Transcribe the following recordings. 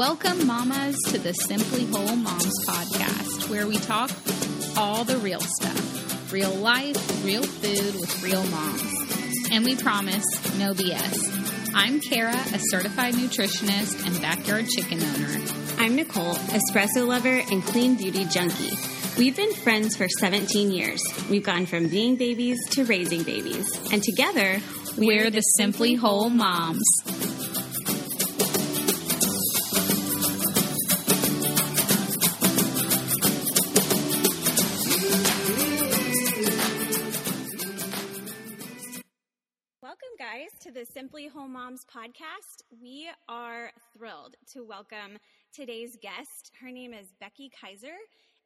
Welcome, mamas, to the Simply Whole Moms podcast, where we talk all the real stuff real life, real food with real moms. And we promise no BS. I'm Kara, a certified nutritionist and backyard chicken owner. I'm Nicole, espresso lover and clean beauty junkie. We've been friends for 17 years. We've gone from being babies to raising babies. And together, We're the Simply Whole Moms. Whole Moms podcast. We are thrilled to welcome today's guest. Her name is Becky Kiser,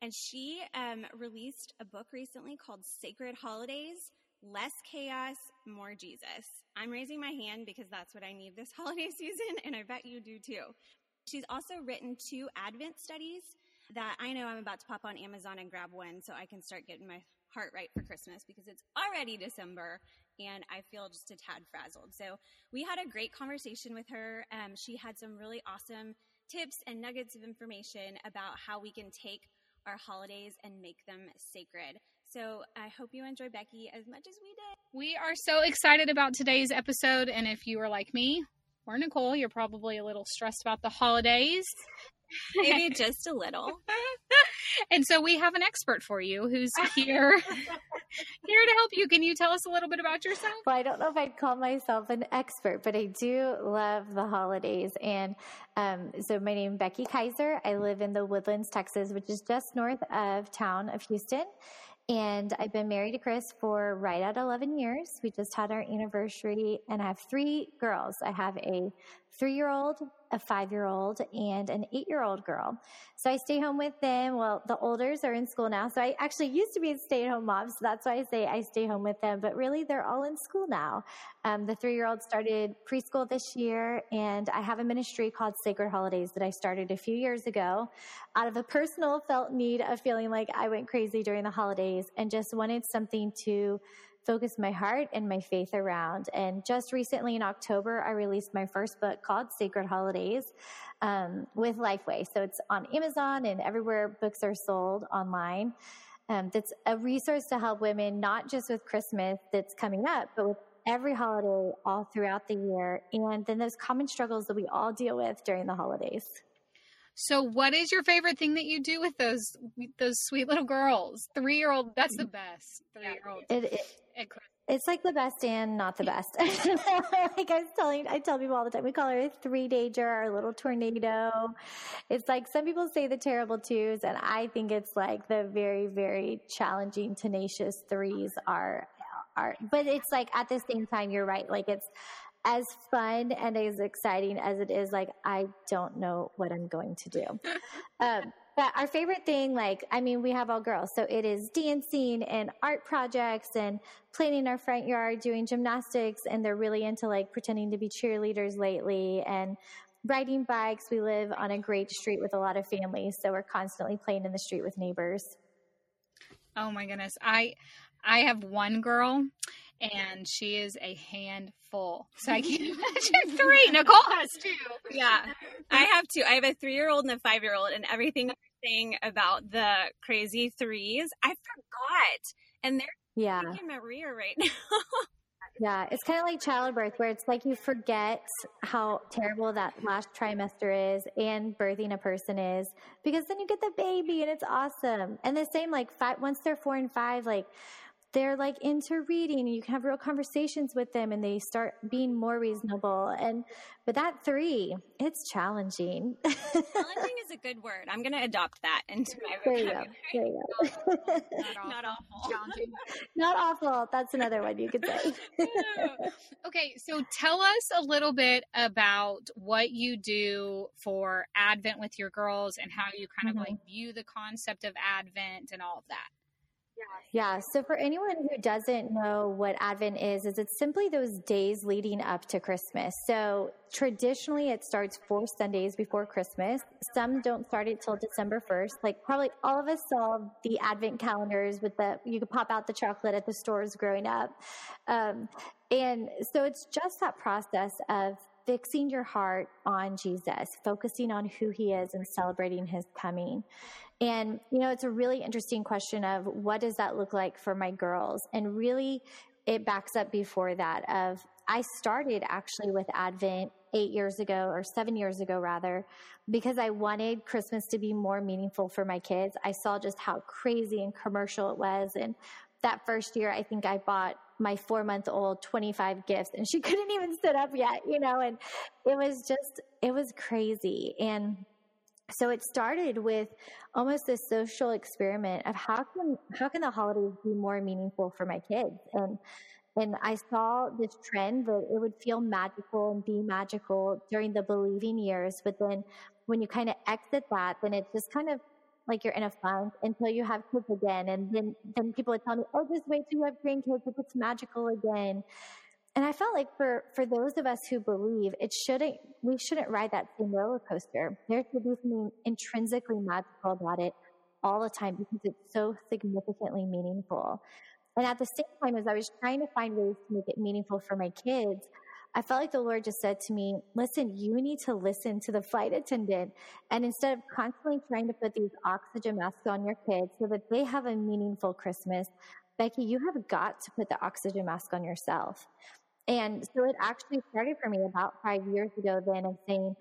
and she um, released a book recently called Sacred Holidays Less Chaos, More Jesus. I'm raising my hand because that's what I need this holiday season, and I bet you do too. She's also written two Advent studies that I know I'm about to pop on Amazon and grab one so I can start getting my heart right for Christmas because it's already December and I feel just a tad frazzled. So we had a great conversation with her. Um, she had some really awesome tips and nuggets of information about how we can take our holidays and make them sacred. So I hope you enjoy Becky as much as we did. We are so excited about today's episode. And if you are like me or Nicole, you're probably a little stressed about the holidays. Maybe just a little. and so we have an expert for you who's here here to help you. Can you tell us a little bit about yourself? Well, I don't know if I'd call myself an expert, but I do love the holidays. And um, so my name is Becky Kiser. I live in the Woodlands, Texas, which is just north of town of Houston. And I've been married to Chris for right at 11 years. We just had our anniversary, and I have three girls. I have a three year old, a five year old, and an eight year old girl. So I stay home with them. Well, the olders are in school now. So I actually used to be a stay at home mom. So that's why I say I stay home with them. But really, they're all in school now. Um, the three year old started preschool this year, and I have a ministry called Sacred Holidays that I started a few years ago out of a personal felt need of feeling like I went crazy during the holidays and just wanted something to focus my heart and my faith around. And just recently in October, I released my first book called Sacred Holidays um, with Lifeway. So it's on Amazon and everywhere books are sold online. Um, that's a resource to help women, not just with Christmas that's coming up, but with every holiday all throughout the year. And then those common struggles that we all deal with during the holidays. So, what is your favorite thing that you do with those those sweet little girls? Three year old, that's the best. Three year old. It, it, it's like the best and not the best. like I was telling, I tell people all the time, we call her a threenager, our little tornado. It's like some people say the terrible twos, and I think it's like the very, very challenging, tenacious threes are, are. But it's like at the same time, you're right. Like it's as fun and as exciting as it is. Like I don't know what I'm going to do. Um, but our favorite thing, like, I mean, we have all girls. So it is dancing and art projects and planning our front yard, doing gymnastics. And they're really into like pretending to be cheerleaders lately and riding bikes. We live on a great street with a lot of families. So we're constantly playing in the street with neighbors. Oh my goodness. I, I have one girl and she is a handful. So I can't imagine three. Nicole has two. Yeah, I have two. I have a three year old and a five year old, and everything I'm saying about the crazy threes, I forgot. And they're yeah in my rear right now. Yeah, it's kind of like childbirth, where it's like you forget how terrible that last trimester is and birthing a person is, because then you get the baby and it's awesome. And the same, like five, once they're four and five, like they're like into reading and you can have real conversations with them and they start being more reasonable. And but that three it's challenging. Challenging is a good word. I'm going to adopt that into my vocabulary there you go, there you go. not, not awful. not awful. That's another one you could say. Okay so tell us a little bit about what you do for advent with your girls and how you kind of mm-hmm. like view the concept of advent and all of that yeah. So for anyone who doesn't know what Advent is, is it's simply those days leading up to Christmas. So traditionally it starts four Sundays before Christmas. Some don't start it till December 1st. Like probably all of us saw the Advent calendars with the, you could pop out the chocolate at the stores growing up. Um, and so it's just that process of fixing your heart on Jesus, focusing on who he is and celebrating his coming. And, you know, it's a really interesting question of what does that look like for my girls? And really, it backs up before that of I started actually with Advent eight years ago or seven years ago rather, because I wanted Christmas to be more meaningful for my kids. I saw just how crazy and commercial it was. And that first year, I think I bought my four month old 25 gifts and she couldn't even sit up yet, you know, and it was just, it was crazy. And so it started with almost this social experiment of how can, how can the holidays be more meaningful for my kids? And, and I saw this trend that it would feel magical and be magical during the believing years. But then when you kind of exit that, then it just kind of like you're in a funk until you have kids again. And then, then people would tell me, oh, just wait till you have grandkids if it's magical again. And I felt like for, for those of us who believe, it shouldn't, we shouldn't ride that same roller coaster. There should be something intrinsically magical about it all the time because it's so significantly meaningful. And at the same time, as I was trying to find ways to make it meaningful for my kids, I felt like the Lord just said to me, listen, you need to listen to the flight attendant. And instead of constantly trying to put these oxygen masks on your kids so that they have a meaningful Christmas, Becky, you have got to put the oxygen mask on yourself. And so it actually started for me about five years ago then of saying,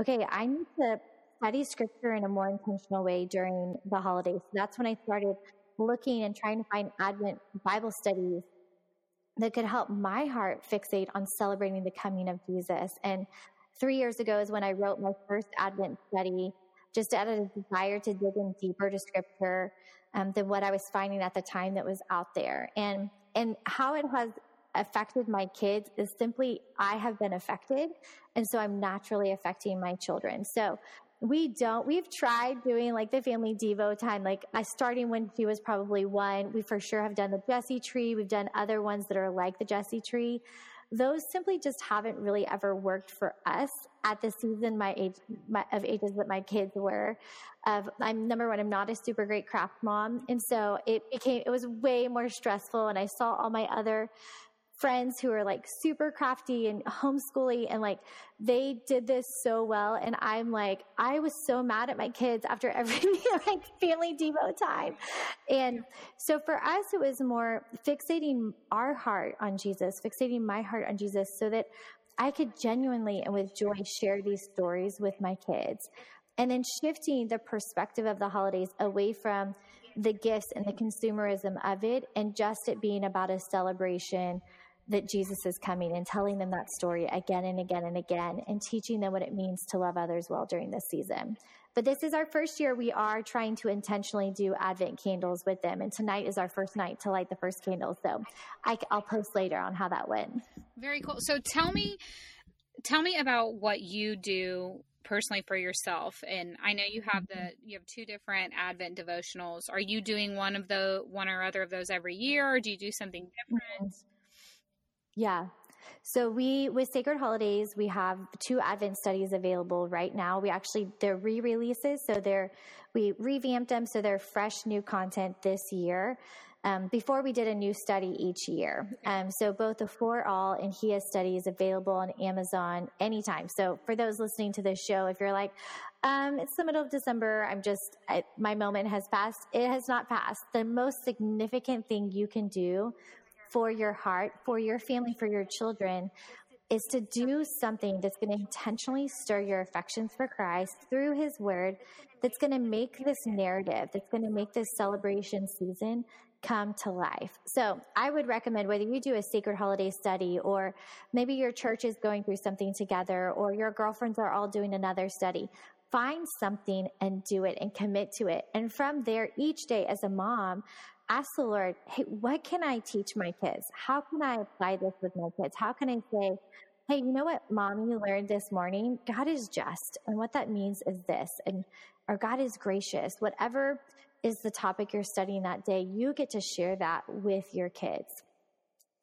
okay, I need to study scripture in a more intentional way during the holidays. So that's when I started looking and trying to find Advent Bible studies that could help my heart fixate on celebrating the coming of Jesus. And three years ago is when I wrote my first Advent study, just out of a desire to dig in deeper to scripture um, than what I was finding at the time that was out there. And, and how it has affected my kids is simply I have been affected. And so I'm naturally affecting my children. So we don't. We've tried doing like the family Devo time, like I starting when she was probably one. We for sure have done the Jesse tree. We've done other ones that are like the Jesse tree. Those simply just haven't really ever worked for us at the season my age my, of ages that my kids were. Of I'm number one, I'm not a super great craft mom, and so it became it was way more stressful. And I saw all my other friends who are like super crafty and homeschooling and like they did this so well and i'm like i was so mad at my kids after every like family devo time. And so for us it was more fixating our heart on jesus fixating my heart on jesus so that i could genuinely and with joy share these stories with my kids. And then shifting the perspective of the holidays away from the gifts and the consumerism of it and just it being about a celebration that Jesus is coming and telling them that story again and again and again and teaching them what it means to love others well during this season. But this is our first year. We are trying to intentionally do Advent candles with them. And tonight is our first night to light the first candle. So I, will post later on how that went. Very cool. So tell me, tell me about what you do personally for yourself and i know you have the you have two different advent devotionals are you doing one of the one or other of those every year or do you do something different mm-hmm. Yeah. So we, with Sacred Holidays, we have two Advent studies available right now. We actually, they're re-releases. So they're, we revamped them. So they're fresh new content this year. Um, before we did a new study each year. Um, so both the For All and He study is available on Amazon anytime. So for those listening to this show, if you're like, um, it's the middle of December, I'm just, I, my moment has passed. It has not passed. The most significant thing you can do for your heart, for your family, for your children, is to do something that's going to intentionally stir your affections for Christ through His Word, that's going to make this narrative, that's going to make this celebration season come to life. So I would recommend whether you do a sacred holiday study or maybe your church is going through something together or your girlfriends are all doing another study. Find something and do it and commit to it. And from there, each day as a mom, ask the Lord, hey, what can I teach my kids? How can I apply this with my kids? How can I say, hey, you know what, mommy learned this morning? God is just. And what that means is this, and or God is gracious. Whatever is the topic you're studying that day, you get to share that with your kids.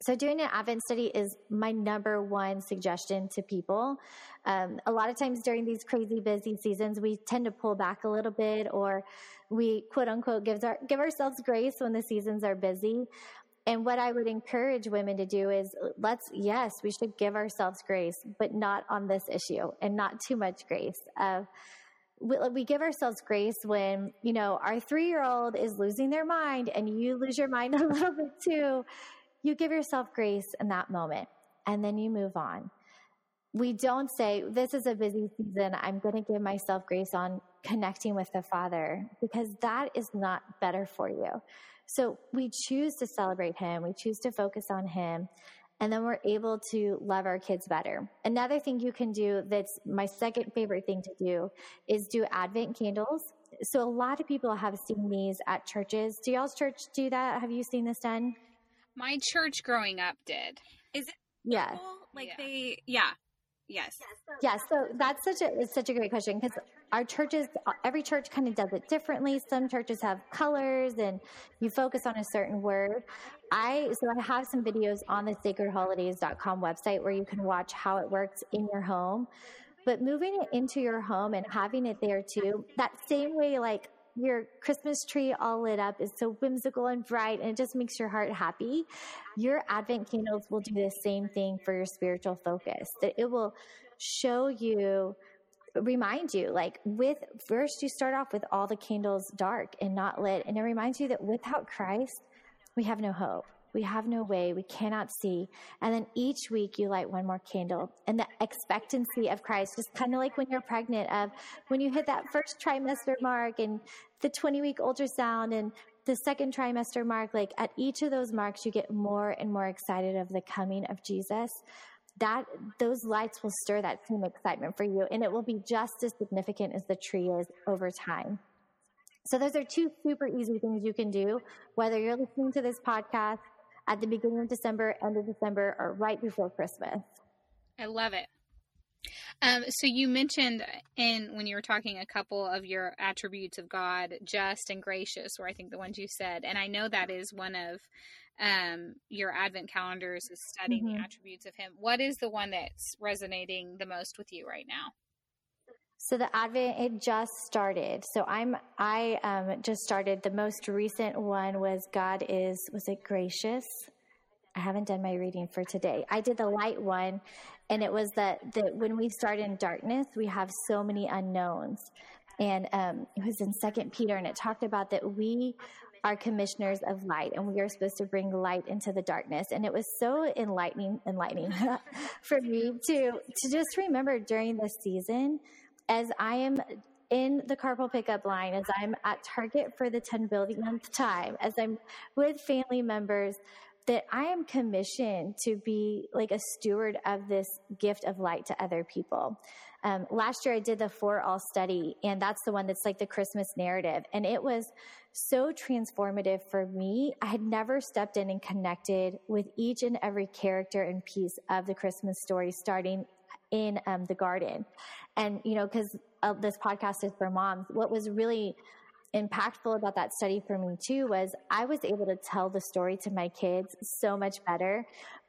So, doing an Advent study is my number one suggestion to people. Um, a lot of times during these crazy busy seasons, we tend to pull back a little bit, or we quote unquote gives our, give ourselves grace when the seasons are busy. And what I would encourage women to do is let's, yes, we should give ourselves grace, but not on this issue and not too much grace. Uh, we, we give ourselves grace when, you know, our three year old is losing their mind and you lose your mind a little bit too. You give yourself grace in that moment and then you move on. We don't say, This is a busy season. I'm going to give myself grace on connecting with the Father because that is not better for you. So we choose to celebrate Him, we choose to focus on Him, and then we're able to love our kids better. Another thing you can do that's my second favorite thing to do is do Advent candles. So a lot of people have seen these at churches. Do y'all's church do that? Have you seen this done? My church growing up did. Is it Yeah. cool? Like Yeah. they, yeah, yes. Yeah, so that's such a it's such a great question because our churches, every church kind of does it differently. Some churches have colors, and you focus on a certain word. I so I have some videos on the sacredholidays.com website where you can watch how it works in your home. But moving it into your home and having it there too, that same way like your Christmas tree all lit up is so whimsical and bright and it just makes your heart happy. Your Advent candles will do the same thing for your spiritual focus. That it will show you remind you like with first you start off with all the candles dark and not lit and it reminds you that without Christ we have no hope. We have no way. We cannot see. And then each week you light one more candle. And the expectancy of Christ, just kind of like when you're pregnant, of when you hit that first trimester mark and the 20 week ultrasound and the second trimester mark, like at each of those marks, you get more and more excited of the coming of Jesus. That those lights will stir that same excitement for you, and it will be just as significant as the tree is over time. So those are two super easy things you can do, whether you're listening to this podcast at the beginning of December, end of December, or right before Christmas. I love it. Um, so you mentioned in when you were talking a couple of your attributes of God, just and gracious, were I think the ones you said, and I know that is one of um, your Advent calendars is studying Mhm. the attributes of Him. What is the one that's resonating the most with you right now? So the Advent it just started. So I'm I um, just started. The most recent one was God is was it gracious? I haven't done my reading for today. I did the light one, and it was that that when we start in darkness, we have so many unknowns. And um, it was in Second Peter, and it talked about that we are commissioners of light, and we are supposed to bring light into the darkness. And it was so enlightening, enlightening for me to to just remember during this season, as I am in the carpool pickup line, as I'm at Target for the 10 billionth time, as I'm with family members, that I am commissioned to be like a steward of this gift of light to other people. Um, last year, I did the For All study, and that's the one that's like the Christmas narrative. And it was so transformative for me. I had never stepped in and connected with each and every character and piece of the Christmas story, starting in um, the garden. And, you know, because uh, this podcast is for moms, what was really impactful about that study for me too was I was able to tell the story to my kids so much better.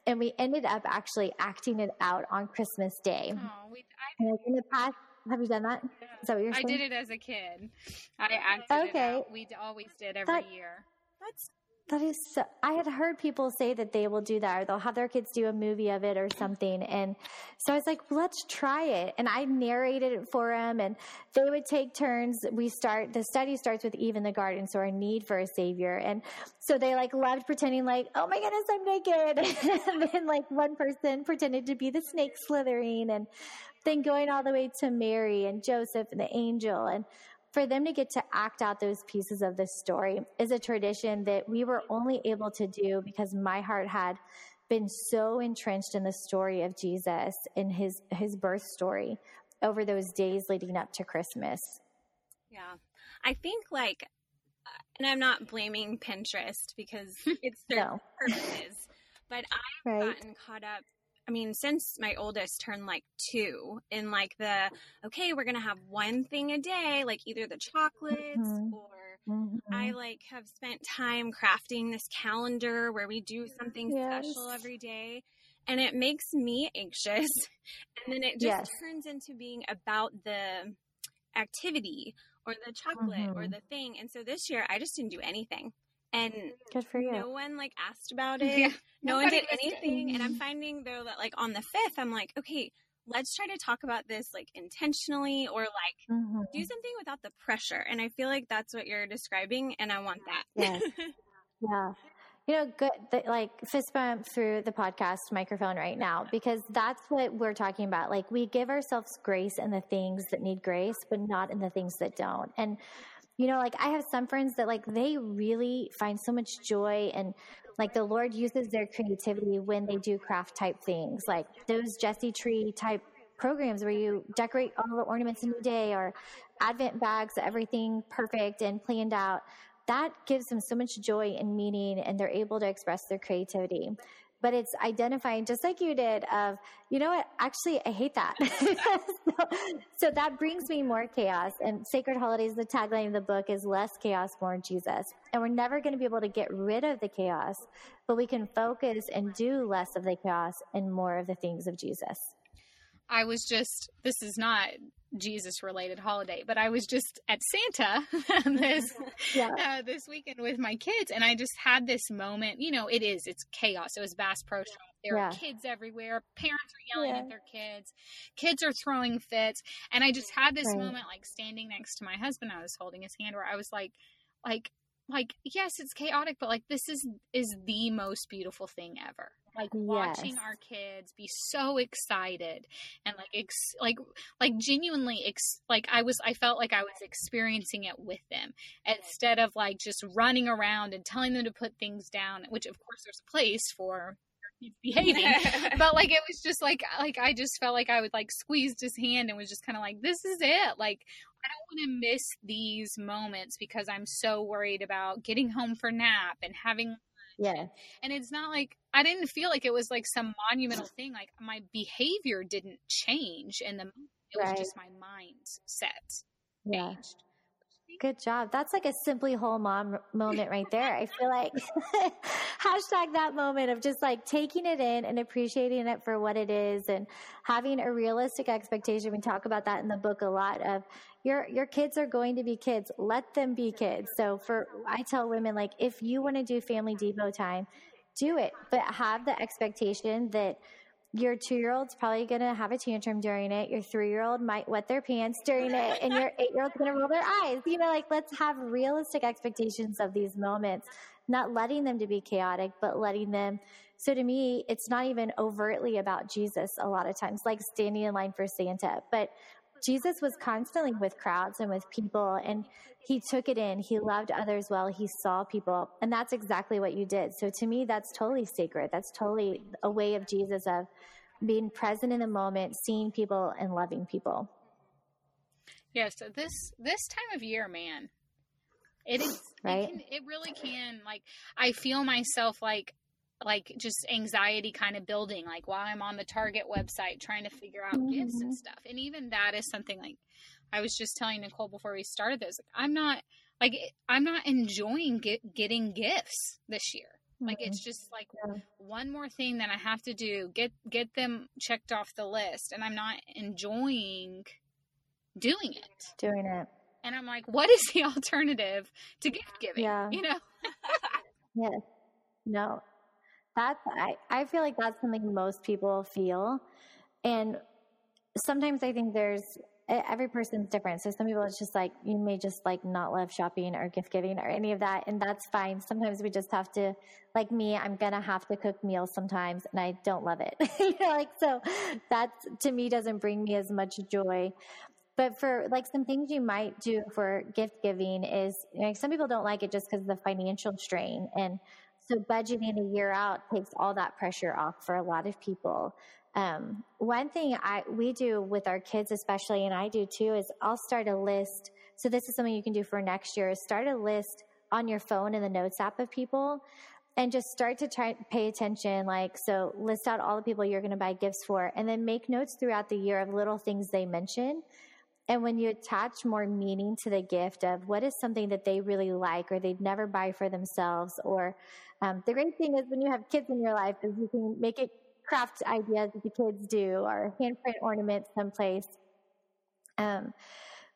And we ended up actually acting it out on Christmas Day. Oh, we, And like in the past, have you done that? Is that what you're I, I did it as a kid. I acted Okay. it out. We always did every That- year. That's That is so, I had heard people say that they will do that or they'll have their kids do a movie of it or something. And so I was like, let's try it. And I narrated it for them and they would take turns. We start, the study starts with Eve in the garden. So our need for a savior. And so they like loved pretending like, oh my goodness, I'm naked. and then like one person pretended to be the snake slithering and then going all the way to Mary and Joseph and the angel. And for them to get to act out those pieces of the story is a tradition that we were only able to do because my heart had been so entrenched in the story of Jesus and his his birth story over those days leading up to Christmas. Yeah. I think like, and I'm not blaming Pinterest because it's their No. purposes, but I've Right. gotten caught up. I mean, since my oldest turned like two, in like the okay, we're gonna have one thing a day, like either the chocolates Mhm. or Mhm. I like have spent time crafting this calendar where we do something Yes. special every day. And it makes me anxious. And then it just Yes. turns into being about the activity or the chocolate or Mhm. the thing. And so this year I just didn't do anything. And good for you. No one like asked about it. Yeah, no one did anything. And I'm finding though that like on the fifth, I'm like, okay, let's try to talk about this like intentionally or like mm-hmm. do something without the pressure. And I feel like that's what you're describing, and I want that. Yes. yeah. You know, good, the, like fist bump through the podcast microphone right now because that's what we're talking about. Like, we give ourselves grace in the things that need grace, but not in the things that don't. And you know, like I have some friends that like they really find so much joy and like the Lord uses their creativity when they do craft type things, like those Jesse Tree type programs where you decorate all the ornaments in a day or advent bags, everything perfect and planned out. That gives them so much joy and meaning, and they're able to express their creativity but it's identifying just like you did of you know what? Actually i hate that. So, so, that brings me more chaos and sacred holidays the tagline of the book is less chaos more jesus. And we're never going to be able to get rid of the chaos but we can focus and do less of the chaos and more of the things of jesus I was just, this is not Jesus related holiday, but I was just at Santa this yeah. uh, this weekend with my kids, and I just had this moment. You know, it is it's chaos. It was Bass Pro Shop. There yeah. are kids everywhere. Parents are yelling yeah. at their kids. Kids are throwing fits, and I just had this right. moment, like standing next to my husband. I was holding his hand, where I was like, like like yes it's chaotic but like this is is the most beautiful thing ever like watching yes. our kids be so excited and like ex- like like genuinely ex- like I was I felt like I was experiencing it with them instead of like just running around and telling them to put things down which of course there's a place for behaving but like it was just like like I just felt like I would like squeezed his hand and was just kind of like this is it like I don't want to miss these moments because I'm so worried about getting home for nap and having yeah. And it's not like I didn't feel like it was like some monumental thing. Like my behavior didn't change in the it was right. just my mindset. Yeah. Changed. Good job. That's like a simply whole mom moment right there. I feel like hashtag that moment of just like taking it in and appreciating it for what it is and having a realistic expectation. We talk about that in the book a lot of your, your kids are going to be kids. Let them be kids. So for, I tell women like, if you want to do family Devo time, do it, but have the expectation that your two year old's probably going to have a tantrum during it. Your three year old might wet their pants during it, and your eight year old's going to roll their eyes. You know, like let's have realistic expectations of these moments, not letting them to be chaotic, but letting them. So to me, it's not even overtly about Jesus a lot of times, like standing in line for Santa, but Jesus was constantly with crowds and with people, and he took it in. He loved others well. He saw people, and that's exactly what you did. So to me, that's totally sacred. That's totally a way of Jesus of being present in the moment, seeing people, and loving people. Yeah. So this this time of year, man, it is right. It, can, it really can. Like I feel myself like like just anxiety kind of building like while i'm on the target website trying to figure out gifts and mm-hmm. stuff. And even that is something like i was just telling nicole before we started this like, i'm not like i'm not enjoying get, getting gifts this year. Like it's mm-hmm. just like yeah. one more thing that i have to do get get them checked off the list and i'm not enjoying doing it. Doing it. And i'm like what is the alternative to gift giving? Yeah. You know? Yes. No that's I, I feel like that's something most people feel. And sometimes i think there's every person's different. So some people it's just like you may just like not love shopping or gift giving or any of that and that's fine. Sometimes we just have to like me i'm gonna have to cook meals sometimes and i don't love it. You know like so that to me doesn't bring me as much joy. But for like some things you might do for gift giving is like some people don't like it just because of the financial strain and so budgeting a year out takes all that pressure off for a lot of people. Um, one thing I we do with our kids, especially, and I do too, is I'll start a list. So this is something you can do for next year: is start a list on your phone in the Notes app of people, and just start to try pay attention. Like so, list out all the people you're going to buy gifts for, and then make notes throughout the year of little things they mention. And when you attach more meaning to the gift of what is something that they really like or they'd never buy for themselves or um, the great thing is when you have kids in your life is you can make it craft ideas that the kids do or handprint ornaments someplace. Um,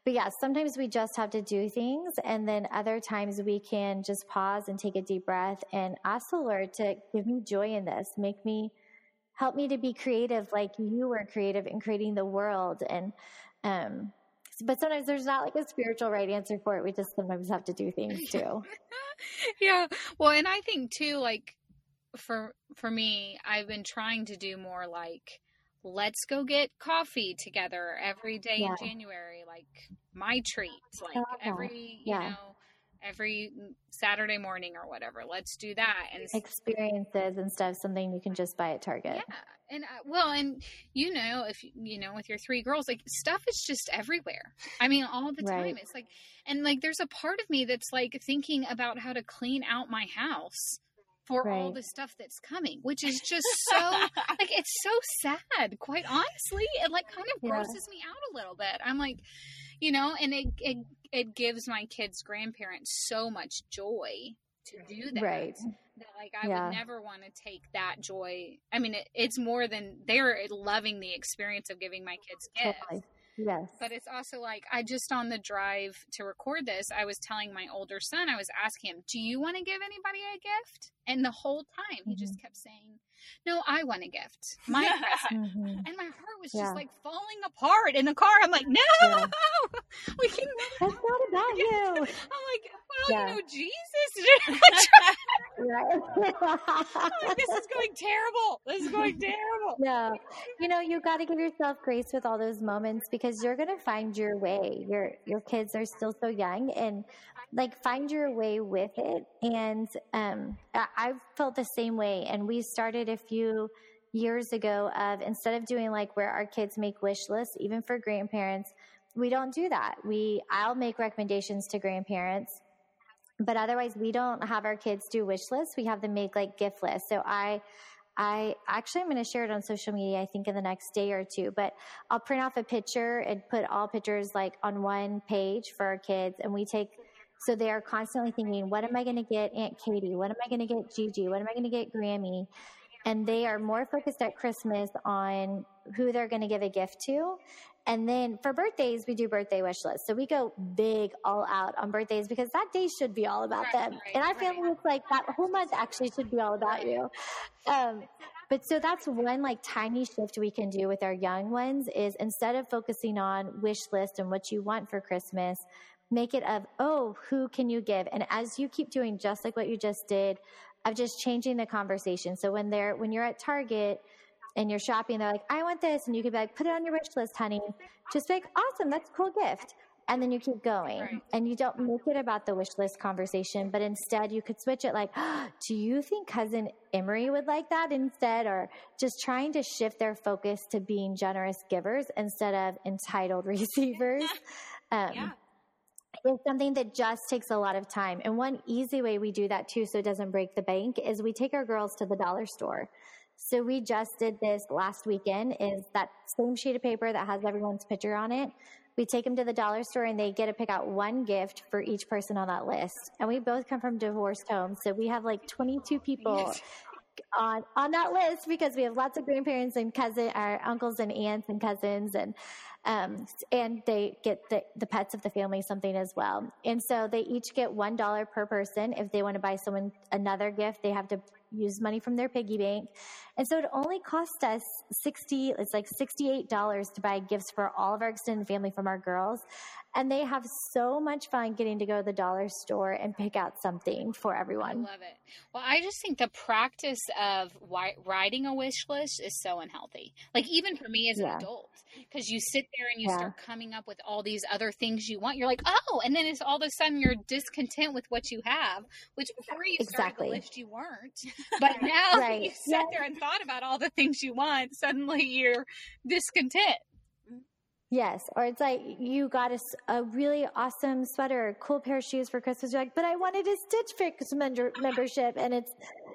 but yeah, sometimes we just have to do things. And then other times we can just pause and take a deep breath and ask the Lord to give me joy in this, make me, help me to be creative like you were creative in creating the world. And, um, but sometimes there's not like a spiritual right answer for it. We just sometimes have to do things too. yeah. Well, and I think too, like for, for me, I've been trying to do more like, let's go get coffee together every day yeah. in January, like my treat, like every, you yeah. know, every Saturday morning or whatever. Let's do that and experiences instead of something you can just buy at Target. Yeah. And uh, well, and you know, if you know, with your three girls, like stuff is just everywhere. I mean, all the time. It's like, and like, there's a part of me that's like thinking about how to clean out my house for right. all the stuff that's coming, which is just so like it's so sad. Quite honestly, it like kind of grosses yeah. me out a little bit. I'm like, you know, and it it it gives my kids' grandparents so much joy to do that. Right. That like I yeah. would never want to take that joy. I mean, it, it's more than they're loving the experience of giving my kids gifts. Totally Yes. But it's also like I just on the drive to record this, I was telling my older son, I was asking him, "Do you want to give anybody a gift?" And the whole time he mm-hmm. just kept saying, "No, I want a gift. My present." Mm-hmm. And my heart was yeah. just like falling apart in the car. I'm like, "No, yeah. we can." That's not about you. I'm like, "Well, yeah. you know, Jesus." this is going terrible. This is going terrible. No, you know, you got to give yourself grace with all those moments because you're going to find your way. Your your kids are still so young, and like find your way with it. And um, I've felt the same way. And we started a few years ago of instead of doing like where our kids make wish lists, even for grandparents, we don't do that. We I'll make recommendations to grandparents but otherwise we don't have our kids do wish lists we have them make like gift lists so i i actually i'm going to share it on social media i think in the next day or two but i'll print off a picture and put all pictures like on one page for our kids and we take so they are constantly thinking what am i going to get aunt katie? What am i going to get gigi? What am i going to get grammy? And they are more focused at christmas on who they're going to give a gift to and then for birthdays, we do birthday wish lists. So we go big all out on birthdays because that day should be all about right, them. Right, and our family right. like that whole month actually should be all about you. Um, but so that's one like tiny shift we can do with our young ones is instead of focusing on wish list and what you want for Christmas, make it of, oh, who can you give? And as you keep doing just like what you just did, of just changing the conversation. So when they're, when you're at Target, and you're shopping, they're like, I want this. And you could be like, put it on your wish list, honey. Just be like, awesome, that's a cool gift. And then you keep going. And you don't make it about the wish list conversation, but instead you could switch it like, oh, do you think cousin Emery would like that instead? Or just trying to shift their focus to being generous givers instead of entitled receivers. Um, yeah. It's something that just takes a lot of time. And one easy way we do that too, so it doesn't break the bank, is we take our girls to the dollar store. So we just did this last weekend is that same sheet of paper that has everyone's picture on it. We take them to the dollar store and they get to pick out one gift for each person on that list. And we both come from divorced homes. So we have like 22 people on, on that list because we have lots of grandparents and cousin, our uncles and aunts and cousins and, um, and they get the, the pets of the family something as well. And so they each get $1 per person. If they want to buy someone another gift, they have to use money from their piggy bank. And so it only cost us 60, it's like $68 to buy gifts for all of our extended family from our girls. And they have so much fun getting to go to the dollar store and pick out something for everyone. I love it. Well, I just think the practice of writing a wish list is so unhealthy. Like, even for me as an yeah. adult, because you sit there and you yeah. start coming up with all these other things you want. You're like, oh, and then it's all of a sudden you're discontent with what you have, which before you started exactly. the list you weren't. But now right. you sat there and thought about all the things you want, suddenly you're discontent. Yes, or it's like you got a, a really awesome sweater, cool pair of shoes for Christmas. You're like, but I wanted a Stitch Fix membership, and it's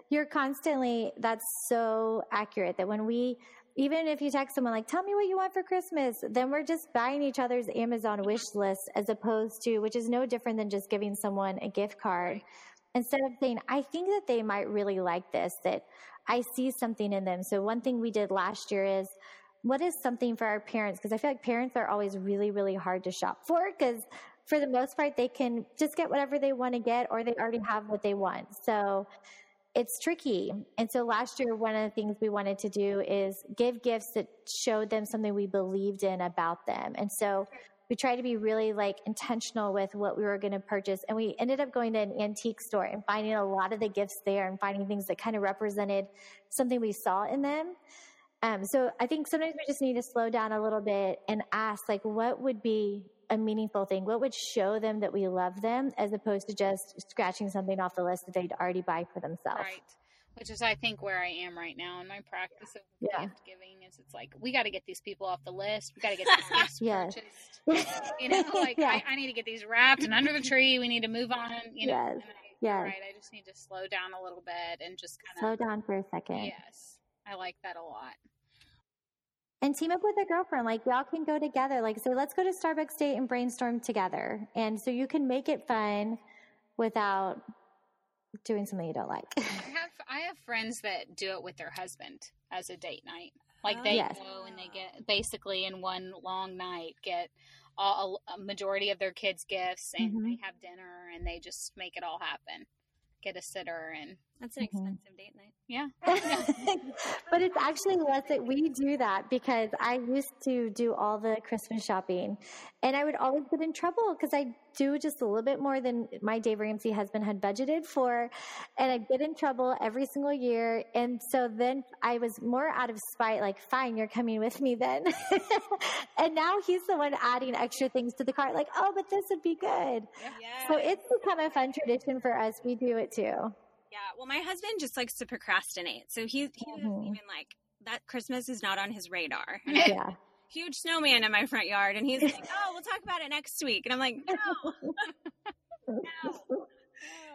you're constantly. That's so accurate that when we even if you text someone like, tell me what you want for Christmas, then we're just buying each other's Amazon wish list as opposed to, which is no different than just giving someone a gift card. Instead of saying, I think that they might really like this, that I see something in them. So one thing we did last year is what is something for our parents? Because I feel like parents are always really, really hard to shop for because for the most part, they can just get whatever they want to get or they already have what they want. So it's tricky. And so last year, one of the things we wanted to do is give gifts that showed them something we believed in about them. And so we tried to be really like intentional with what we were going to purchase. And we ended up going to an antique store and finding a lot of the gifts there and finding things that kind of represented something we saw in them. Um, so I think sometimes we just need to slow down a little bit and ask, like, what would be a meaningful thing? What would show them that we love them as opposed to just scratching something off the list that they'd already buy for themselves? Right. Which is, I think, where I am right now in my practice of yeah. gift giving. Is it's like we got to get these people off the list. We got to get these gifts yes. purchased. You know, like I, I, need to get these wrapped and under the tree. We need to move on. You know, yes. yeah. Right. I just need to slow down a little bit and just kind of slow down for a second. Yes, I like that a lot and team up with a girlfriend. Like y'all can go together. Like say, let's go to Starbucks date and brainstorm together. And so you can make it fun without doing something you don't like. I have I have friends that do it with their husband as a date night. Like they yes. go and they get basically in one long night get all, a majority of their kids' gifts and mm-hmm. they have dinner and they just make it all happen get a sitter and that's an mm-hmm. expensive date night. Yeah. but it's actually less that we do that because I used to do all the Christmas shopping and I would always get in trouble because I do just a little bit more than my Dave Ramsey husband had budgeted for. And I'd get in trouble every single year. And so then I was more out of spite, like, fine, you're coming with me then. and now he's the one adding extra things to the cart, like, oh, but this would be good. So it's become a fun tradition for us. We do it too. Yeah. Well, my husband just likes to procrastinate. So he, he mm-hmm. doesn't even like that Christmas is not on his radar. yeah. Huge snowman in my front yard. And he's like, oh, we'll talk about it next week. And I'm like, no. no.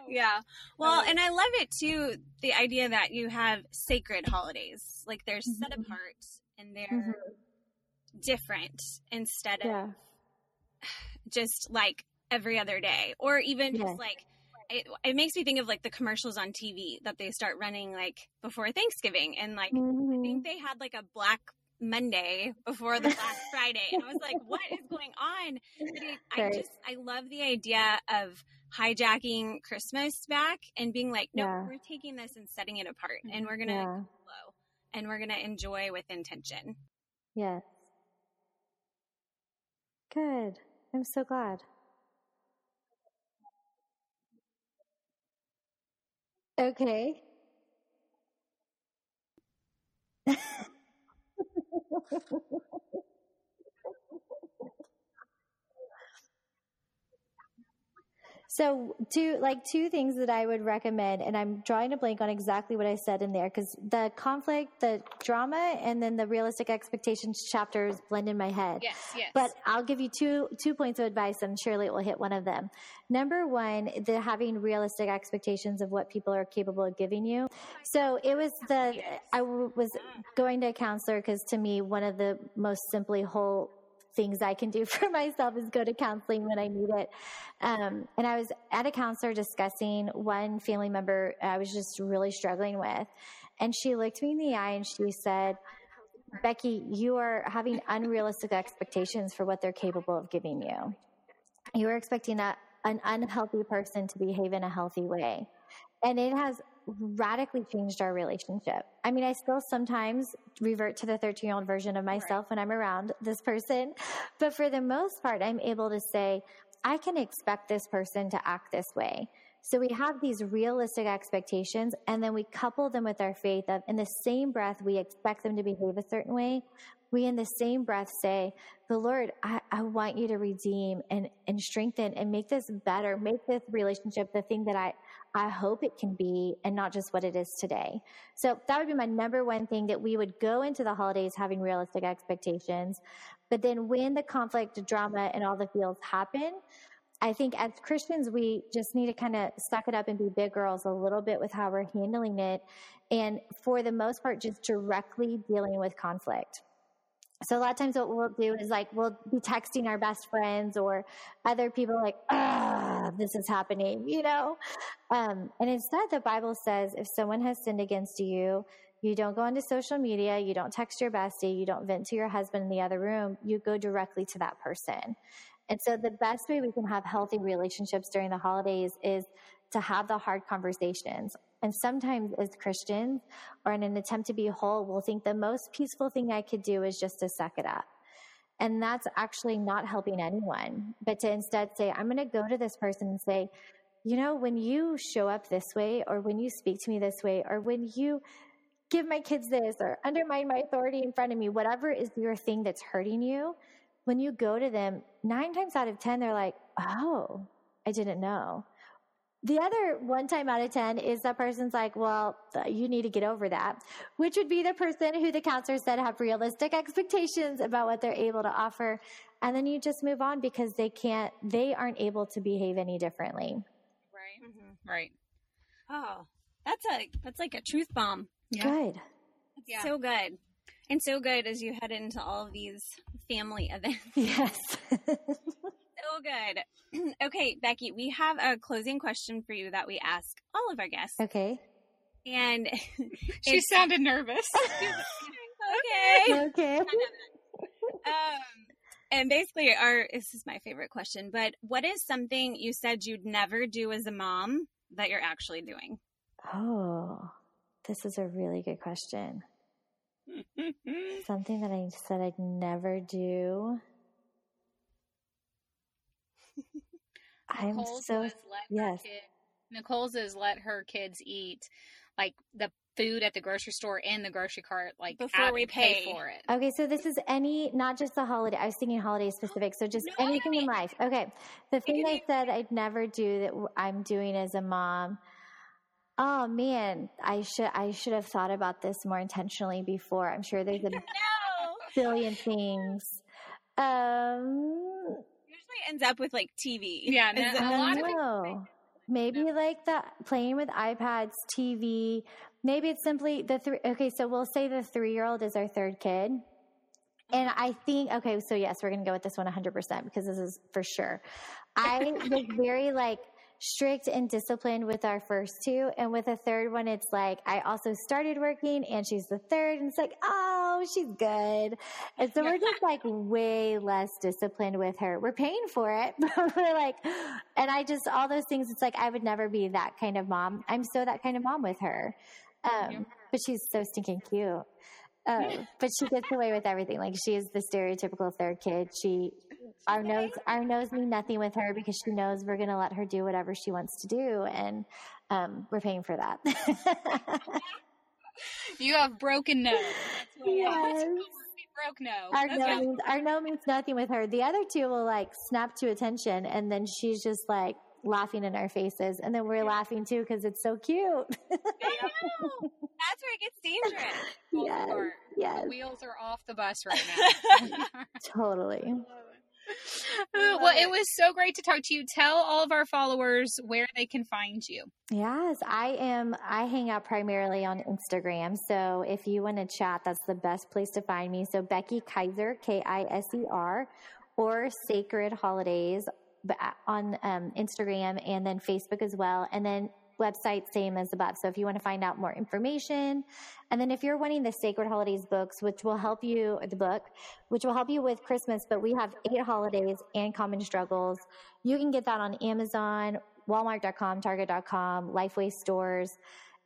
Yeah. Well, and I love it too the idea that you have sacred holidays. Like they're mm-hmm. set apart and they're mm-hmm. different instead of yeah. just like every other day or even yeah. just like it, it makes me think of like the commercials on TV that they start running like before Thanksgiving. And like, mm-hmm. I think they had like a Black Monday before the Black Friday. And I was like, what is going on? It, I just, I love the idea of hijacking Christmas back and being like, no, yeah. we're taking this and setting it apart and we're going to yeah. flow and we're going to enjoy with intention. Yes. Good. I'm so glad. Okay. So, two like two things that I would recommend, and I'm drawing a blank on exactly what I said in there because the conflict, the drama, and then the realistic expectations chapters blend in my head. Yes, yes. But I'll give you two two points of advice, and surely it will hit one of them. Number one, the having realistic expectations of what people are capable of giving you. So it was the I was going to a counselor because to me one of the most simply whole things I can do for myself is go to counseling when I need it. Um, and I was at a counselor discussing one family member I was just really struggling with. And she looked me in the eye and she said, Becky, you are having unrealistic expectations for what they're capable of giving you. You are expecting a, an unhealthy person to behave in a healthy way. And it has radically changed our relationship. I mean, I still sometimes revert to the 13 year old version of myself right. when I'm around this person. But for the most part, I'm able to say, I can expect this person to act this way. So we have these realistic expectations and then we couple them with our faith of in the same breath we expect them to behave a certain way. We in the same breath say, the Lord, I, I want you to redeem and, and strengthen and make this better, make this relationship the thing that I, I hope it can be and not just what it is today. So that would be my number one thing that we would go into the holidays having realistic expectations. But then when the conflict, drama, and all the feels happen, I think as Christians, we just need to kind of suck it up and be big girls a little bit with how we're handling it. And for the most part, just directly dealing with conflict. So a lot of times what we'll do is like we'll be texting our best friends or other people like, this is happening, you know? Um, and instead the Bible says if someone has sinned against you, You don't go onto social media. You don't text your bestie. You don't vent to your husband in the other room. You go directly to that person. And so the best way we can have healthy relationships during the holidays is to have the hard conversations. And sometimes as Christians or in an attempt to be whole, we'll think the most peaceful thing I could do is just to suck it up. And that's actually not helping anyone, but to instead say, I'm going to go to this person and say, you know, when you show up this way, or when you speak to me this way, or when you give my kids this, or undermine my authority in front of me, whatever is your thing that's hurting you, when you go to them, nine times out of 10, they're like, oh, I didn't know. The other one time out of 10 is that person's like, well, you need to get over that, which would be the person who the counselor said have realistic expectations about what they're able to offer. And then you just move on because they can't, they aren't able to behave any differently. Right. Mm-hmm. Right. Oh, that's a, that's like a truth bomb. Yeah. Good. Yeah. So good. And so good as you head into all of these family events. Yes. so good. okay, Becky, we have a closing question for you that we ask all of our guests. Okay. And she sounded nervous. okay. Okay. um, and basically, our this is my favorite question. But what is something you said you'd never do as a mom that you're actually doing? Oh, this is a really good question. Something that I said I'd never do. I'm Nicole's so was let yes. kid- Nicole's is let her kids eat like the food at the grocery store in the grocery cart, like Before we pay pay. for it. Okay, so this is any, not just the holiday. I was thinking holiday specific. So just No, anything in life. Okay. The thing can I said I'd never do that I'm doing as a mom. Oh man, I should I should have thought about this more intentionally before. I'm sure there's a No. billion things. Um, Usually ends up with like TV. Yeah, Is no, it- a I lot don't of it- know. Maybe like the playing with iPads, TV. Maybe it's simply the three. Okay, so we'll say the three year old is our third kid. And mm-hmm. I think, okay, so yes, we're going to go with this one 100% because this is for sure. I was very like strict and disciplined with our first two. And with the third one, it's like I also started working and she's the third. And it's like, oh, she's good. And so we're just like way less disciplined with her. We're paying for it, but we're like, and I just, all those things, it's like I would never be that kind of mom. I'm so that kind of mom with her. Um, but she's so stinking cute. Um, but she gets away with everything. Like she is the stereotypical third kid. She, our nose, our nose mean nothing with her because she knows we're going to let her do whatever she wants to do, and um, we're paying for that. You have broken nose. That's what it is. Yes. Broke nose. our That's no means our no means nothing with her. The other two will like snap to attention, and then she's just like laughing in our faces, and then we're laughing too because it's so cute. I know. That's where it gets dangerous. Yes, yes, The wheels are off the bus right now. totally. well, it was so great to talk to you. Tell all of our followers where they can find you. Yes, I am. I hang out primarily on Instagram. So if you want to chat, that's the best place to find me. So Becky Kiser, K I S E R, or Sacred Holidays on um, Instagram and then Facebook as well. And then website same as above. So if you want to find out more information, and then if you're wanting the Sacred Holidays books, which will help you, the book, which will help you with Christmas, but we have eight holidays and common struggles. You can get that on Amazon, Walmart.com, Target.com, Lifeway stores,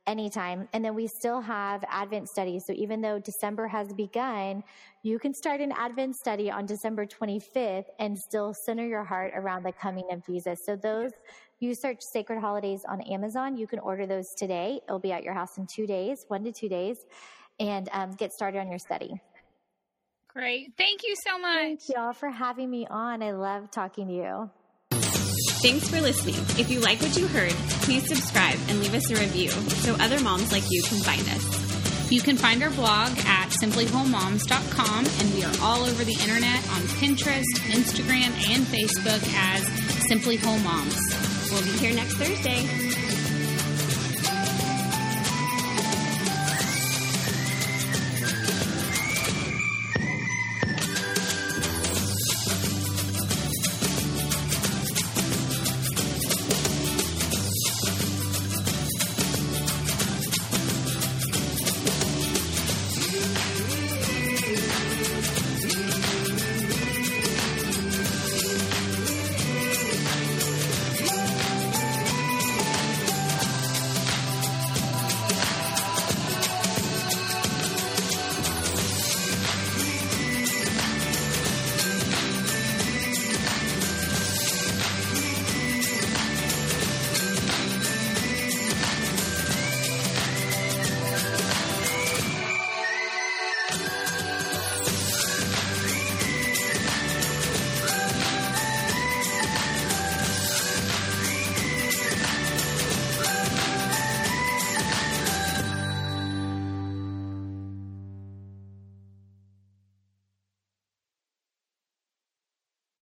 anytime. And then we still have Advent studies. So even though December has begun, you can start an Advent study on December 25th and still center your heart around the coming of Jesus. So those, you search Sacred Holidays on Amazon. You can order those today. It'll be at your house in two days, one to two days, and um, get started on your study. Great. Thank you so much. Thank y'all for having me on. I love talking to you. Thanks for listening. If you like what you heard, please subscribe and leave us a review so other moms like you can find us. You can find our blog at simplywholemoms.com, and we are all over the internet on Pinterest, Instagram, and Facebook as Simply Whole Moms. We'll be here next Thursday.